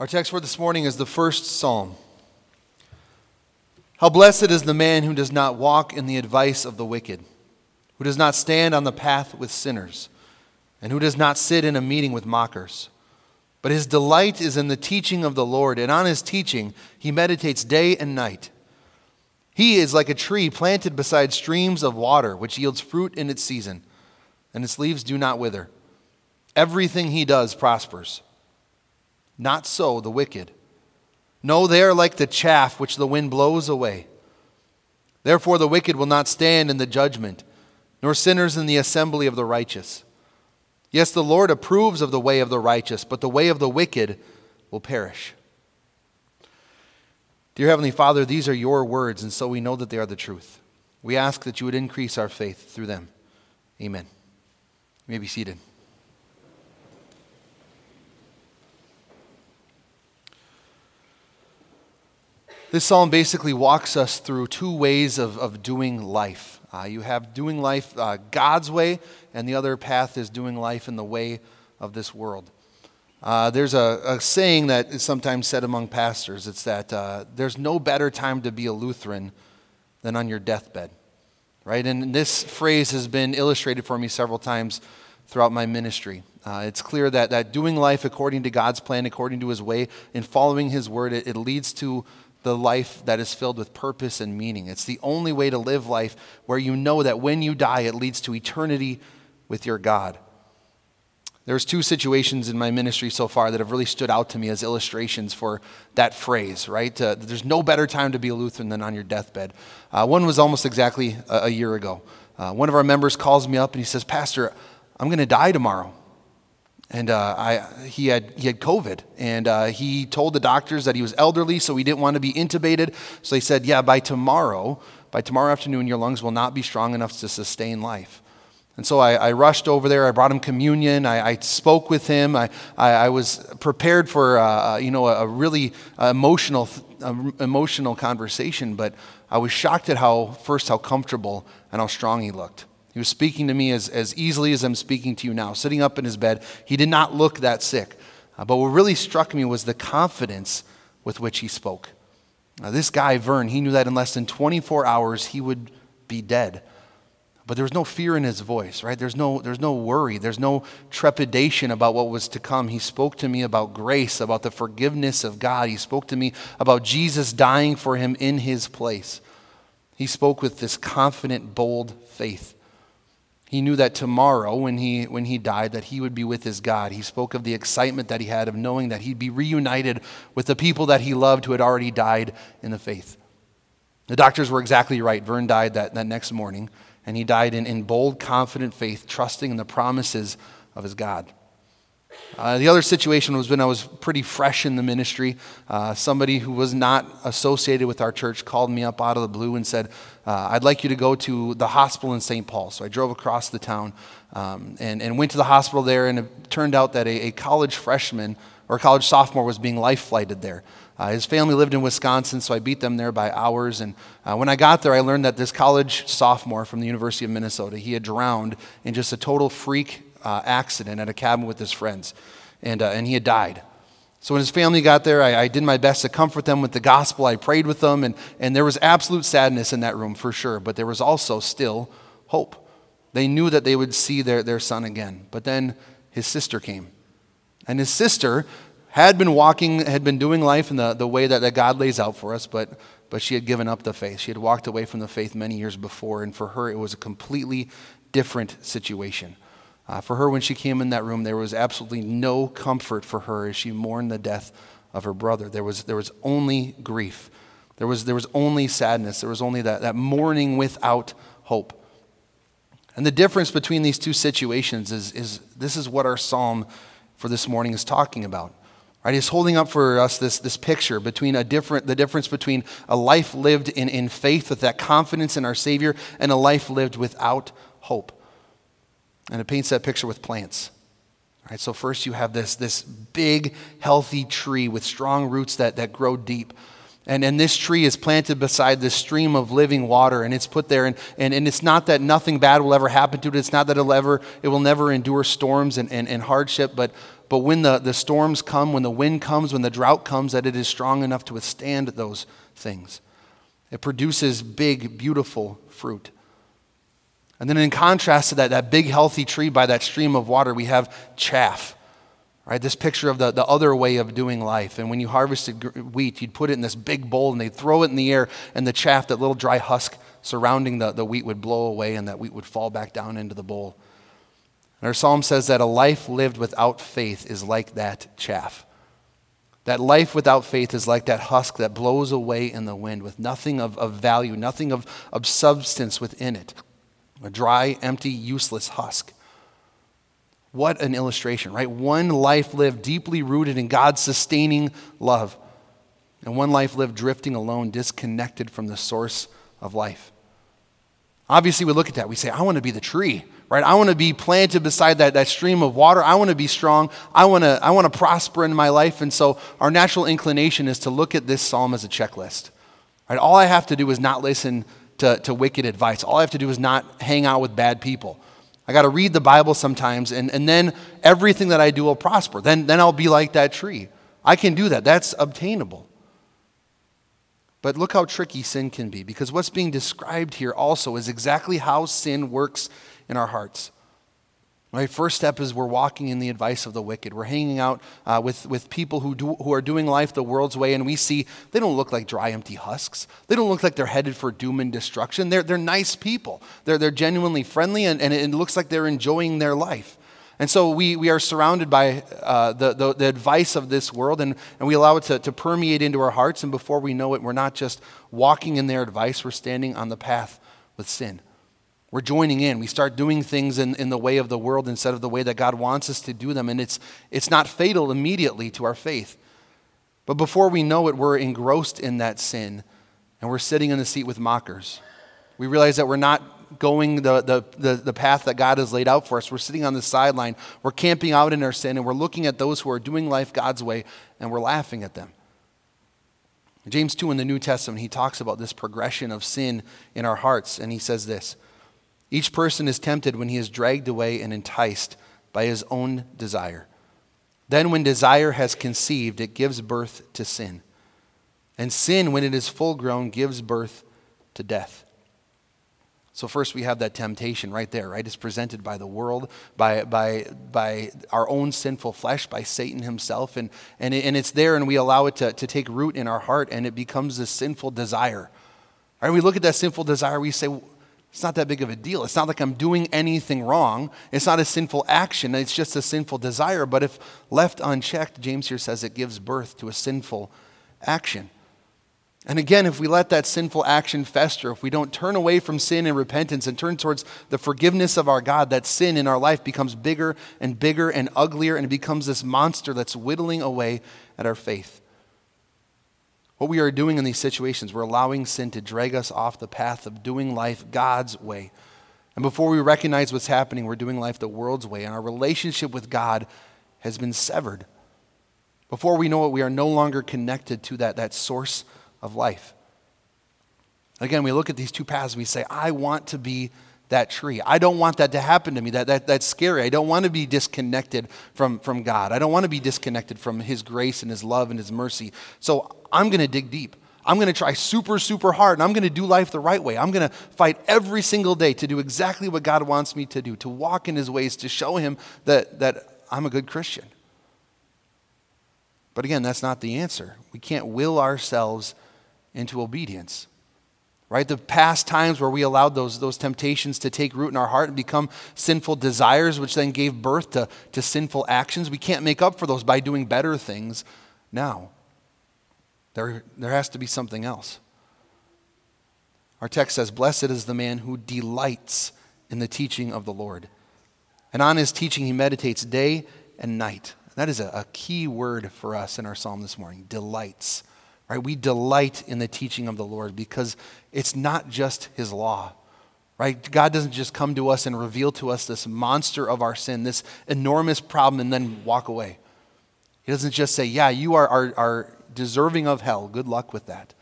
Our text for this morning is the first psalm. How blessed is the man who does not walk in the advice of the wicked, who does not stand on the path with sinners, and who does not sit in a meeting with mockers. But his delight is in the teaching of the Lord, and on his teaching he meditates day and night. He is like a tree planted beside streams of water, which yields fruit in its season, and its leaves do not wither. Everything he does prospers. Not so the wicked. No, they are like the chaff which the wind blows away. Therefore, the wicked will not stand in the judgment, nor sinners in the assembly of the righteous. Yes, the Lord approves of the way of the righteous, but the way of the wicked will perish. Dear Heavenly Father, these are your words, and so we know that they are the truth. We ask that you would increase our faith through them. Amen. You may be seated. This psalm basically walks us through two ways of, of doing life. Uh, you have doing life uh, God's way, and the other path is doing life in the way of this world. Uh, there's a, a, saying that is sometimes said among pastors it's that uh, there's no better time to be a Lutheran than on your deathbed. Right? And this phrase has been illustrated for me several times throughout my ministry. Uh, it's clear that, that doing life according to God's plan, according to His way, and following His word, it, it leads to the life that is filled with purpose and meaning. It's the only way to live life where you know that when you die, it leads to eternity with your God. There's two situations in my ministry so far that have really stood out to me as illustrations for that phrase, right? Uh, there's no better time to be a Lutheran than on your deathbed. Uh, one was almost exactly a, a year ago. Uh, one of our members calls me up and he says, Pastor, I'm going to die tomorrow. And uh, I, he, had, he had COVID. And uh, he told the doctors that he was elderly, so he didn't want to be intubated. So they said, Yeah, by tomorrow, by tomorrow afternoon, your lungs will not be strong enough to sustain life. And so I, I rushed over there. I brought him communion. I, I spoke with him. I, I, was prepared for uh, uh you know, a, really emotional, emotional conversation, but I was shocked at how, first, how comfortable and how strong he looked. He was speaking to me as, as easily as I'm speaking to you now, sitting up in his bed. He did not look that sick. Uh, but what really struck me was the confidence with which he spoke. Now, this guy, Vern, he knew that in less than 24 hours he would be dead. But there was no fear in his voice, right? There's no, there's no worry. There's no trepidation about what was to come. He spoke to me about grace, about the forgiveness of God. He spoke to me about Jesus dying for him in his place. He spoke with this confident, bold faith. He knew that tomorrow, when he, when he died, that he would be with his God. He spoke of the excitement that he had of knowing that he'd be reunited with the people that he loved who had already died in the faith. The doctors were exactly right. Vern died that, that next morning, and he died in, in bold, confident faith, trusting in the promises of his God. Uh, the other situation was when I was pretty fresh in the ministry. Uh, somebody who was not associated with our church called me up out of the blue and said, uh, I'd like you to go to the hospital in St. Paul. So I drove across the town um, and, and went to the hospital there, and it turned out that a, a college freshman or college sophomore was being life flighted there. Uh, his family lived in Wisconsin, so I beat them there by hours. And uh, when I got there, I learned that this college sophomore from the University of Minnesota, he had drowned in just a total freak uh, accident at a cabin with his friends, and, uh, and he had died. So when his family got there, I, I, did my best to comfort them with the gospel. I prayed with them, and, and there was absolute sadness in that room for sure, but there was also still hope. They knew that they would see their, their son again. But then his sister came. And his sister had been walking, had been doing life in the, the way that, that God lays out for us, but, but she had given up the faith. She had walked away from the faith many years before, and for her, it was a completely different situation. Uh, for her, when she came in that room, there was absolutely no comfort for her as she mourned the death of her brother. There was, there was only grief, there was, there was only sadness, there was only that, that mourning without hope. And the difference between these two situations is, is this is what our psalm for this morning is talking about. Right? He's holding up for us this, this picture between a different, the difference between a life lived in, in faith with that confidence in our Savior and a life lived without hope. And it paints that picture with plants. Right, so first you have this, this big, healthy tree with strong roots that, that grow deep. And, and this tree is planted beside this stream of living water, and it's put there. And, and, and it's not that nothing bad will ever happen to it. It's not that it'll ever, it will never endure storms and, and, and hardship, but, but when the, the storms come, when the wind comes, when the drought comes, that it is strong enough to withstand those things. It produces big, beautiful fruit. And then, in contrast to that, that big, healthy tree by that stream of water, we have chaff. Right, this picture of the, the other way of doing life. And when you harvested wheat, you'd put it in this big bowl and they'd throw it in the air, and the chaff, that little dry husk surrounding the, the wheat, would blow away, and that wheat would fall back down into the bowl. And our psalm says that a life lived without faith is like that chaff. That life without faith is like that husk that blows away in the wind with nothing of, of value, nothing of, of substance within it. A dry, empty, useless husk. What an illustration, right? One life lived deeply rooted in God's sustaining love, and one life lived drifting alone, disconnected from the source of life. Obviously, we look at that. We say, I want to be the tree, right? I want to be planted beside that, that stream of water. I want to be strong. I want to, I want to prosper in my life. And so, our natural inclination is to look at this psalm as a checklist, right? All I have to do is not listen to, to wicked advice. All I have to do is not hang out with bad people. I got to read the Bible sometimes, and, and then everything that I do will prosper. Then, then I'll be like that tree. I can do that. That's obtainable. But look how tricky sin can be, because what's being described here also is exactly how sin works in our hearts. Right, first step is we're walking in the advice of the wicked. We're hanging out uh, with, with people who, do, who are doing life the world's way, and we see they don't look like dry, empty husks. They don't look like they're headed for doom and destruction. They're, they're nice people. They're, they're genuinely friendly, and, and it looks like they're enjoying their life. And so we, we are surrounded by uh, the, the, the, advice of this world, and, and we allow it to, to permeate into our hearts. And before we know it, we're not just walking in their advice, we're standing on the path with sin. We're joining in. We start doing things in, in the way of the world instead of the way that God wants us to do them. And it's, it's not fatal immediately to our faith. But before we know it, we're engrossed in that sin and we're sitting in the seat with mockers. We realize that we're not going the, the, the, the path that God has laid out for us. We're sitting on the sideline. We're camping out in our sin and we're looking at those who are doing life God's way and we're laughing at them. James 2 in the New Testament, he talks about this progression of sin in our hearts, and he says this each person is tempted when he is dragged away and enticed by his own desire. Then, when desire has conceived, it gives birth to sin. And sin, when it is full grown, gives birth to death. So, first we have that temptation right there, right? It's presented by the world, by, by, by our own sinful flesh, by Satan himself. And, and, it, and it's there, and we allow it to, to take root in our heart, and it becomes this sinful desire. Right? We look at that sinful desire, we say, it's not that big of a deal. It's not like I'm doing anything wrong. It's not a sinful action. It's just a sinful desire. But if left unchecked, James here says it gives birth to a sinful action. And again, if we let that sinful action fester, if we don't turn away from sin and repentance and turn towards the forgiveness of our God, that sin in our life becomes bigger and bigger and uglier, and it becomes this monster that's whittling away at our faith. What we are doing in these situations, we're allowing sin to drag us off the path of doing life God's way. And before we recognize what's happening, we're doing life the world's way, and our relationship with God has been severed. Before we know it, we are no longer connected to that, that source of life. Again, we look at these two paths and we say, I want to be that tree. I don't want that to happen to me. That, that, that's scary. I don't want to be disconnected from, from God. I don't want to be disconnected from His grace and His love and His mercy. So I'm going to dig deep. I'm going to try super, super hard, and I'm going to do life the right way. I'm going to fight every single day to do exactly what God wants me to do, to walk in His ways, to show Him that, that I'm a good Christian. But again, that's not the answer. We can't will ourselves into obedience right? The past times where we allowed those, those temptations to take root in our heart and become sinful desires, which then gave birth to, to sinful actions. We can't make up for those by doing better things now. There, there has to be something else. Our text says, Blessed is the man who delights in the teaching of the Lord. And on his teaching, he meditates day and night. That is a, a key word for us in our psalm this morning delights. Right? We delight in the teaching of the Lord because it's not just his law. Right? God doesn't just come to us and reveal to us this monster of our sin, this enormous problem, and then walk away. He doesn't just say, Yeah, you are, are, are deserving of hell. Good luck with that.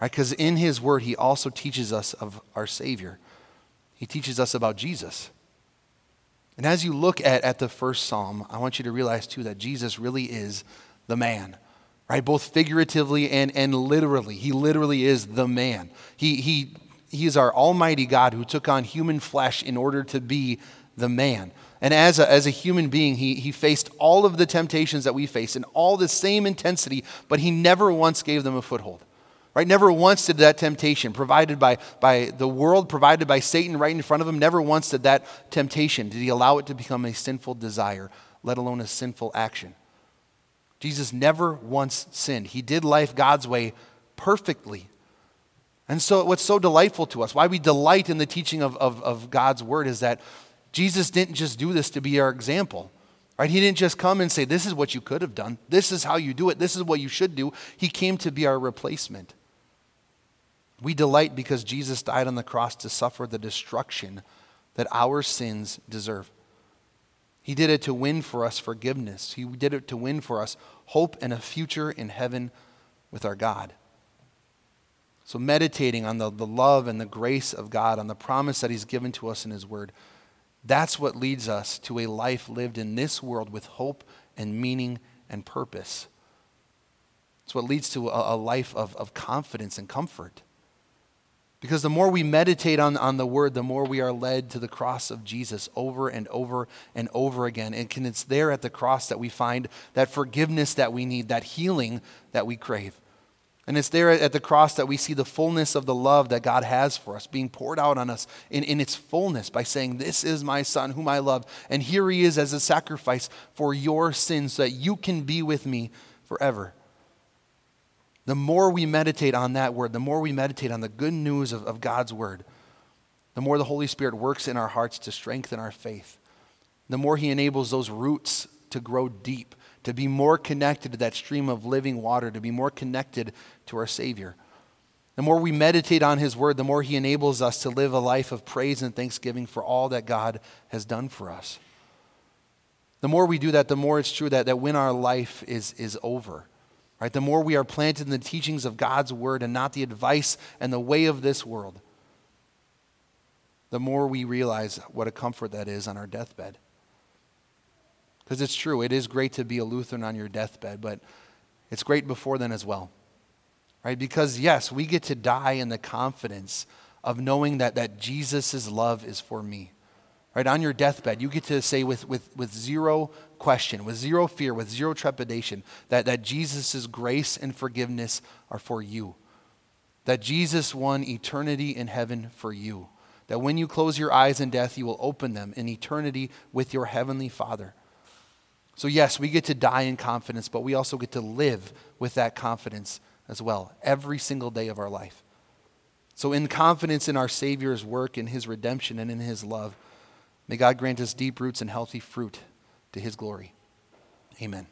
Right? Because in his word, he also teaches us of our Savior. He teaches us about Jesus. And as you look at, at the first psalm, I want you to realize too that Jesus really is the man, right? Both figuratively and, and literally. He literally is the man. He, he, he is our almighty God who took on human flesh in order to be the man. And as a, as a human being, he, he faced all of the temptations that we face in all the same intensity, but he never once gave them a foothold. Right? Never once did that temptation provided by, by the world, provided by Satan right in front of him, never once did that temptation, did he allow it to become a sinful desire, let alone a sinful action. Jesus never once sinned. He did life God's way perfectly. And so, what's so delightful to us, why we delight in the teaching of, of, of God's word, is that Jesus didn't just do this to be our example. Right? He didn't just come and say, This is what you could have done. This is how you do it. This is what you should do. He came to be our replacement. We delight because Jesus died on the cross to suffer the destruction that our sins deserve. He did it to win for us forgiveness. He did it to win for us hope and a future in heaven with our God. So, meditating on the, the love and the grace of God, on the promise that He's given to us in His Word, that's what leads us to a life lived in this world with hope and meaning and purpose. It's what leads to a, a life of, of confidence and comfort. Because the more we meditate on, on the word, the more we are led to the cross of Jesus over and over and over again. And can, it's there at the cross that we find that forgiveness that we need, that healing that we crave. And it's there at the cross that we see the fullness of the love that God has for us being poured out on us in, in its fullness by saying, This is my son whom I love. And here he is as a sacrifice for your sins so that you can be with me forever. The more we meditate on that word, the more we meditate on the good news of, of God's word, the more the Holy Spirit works in our hearts to strengthen our faith. The more he enables those roots to grow deep to be more connected to that stream of living water, to be more connected to our Savior. The more we meditate on His Word, the more He enables us to live a life of praise and thanksgiving for all that God has done for us. The more we do that, the more it's true that, that when our life is, is over, right, the more we are planted in the teachings of God's Word and not the advice and the way of this world, the more we realize what a comfort that is on our deathbed. Because it's true, it is great to be a Lutheran on your deathbed, but it's great before then as well. Right? Because, yes, we get to die in the confidence of knowing that, that Jesus' love is for me. Right? On your deathbed, you get to say with, with, with zero question, with zero fear, with zero trepidation, that, that Jesus' grace and forgiveness are for you. That Jesus won eternity in heaven for you. That when you close your eyes in death, you will open them in eternity with your heavenly Father. So, yes, we get to die in confidence, but we also get to live with that confidence as well every single day of our life. So, in confidence in our Savior's work, in his redemption, and in his love, may God grant us deep roots and healthy fruit to his glory. Amen.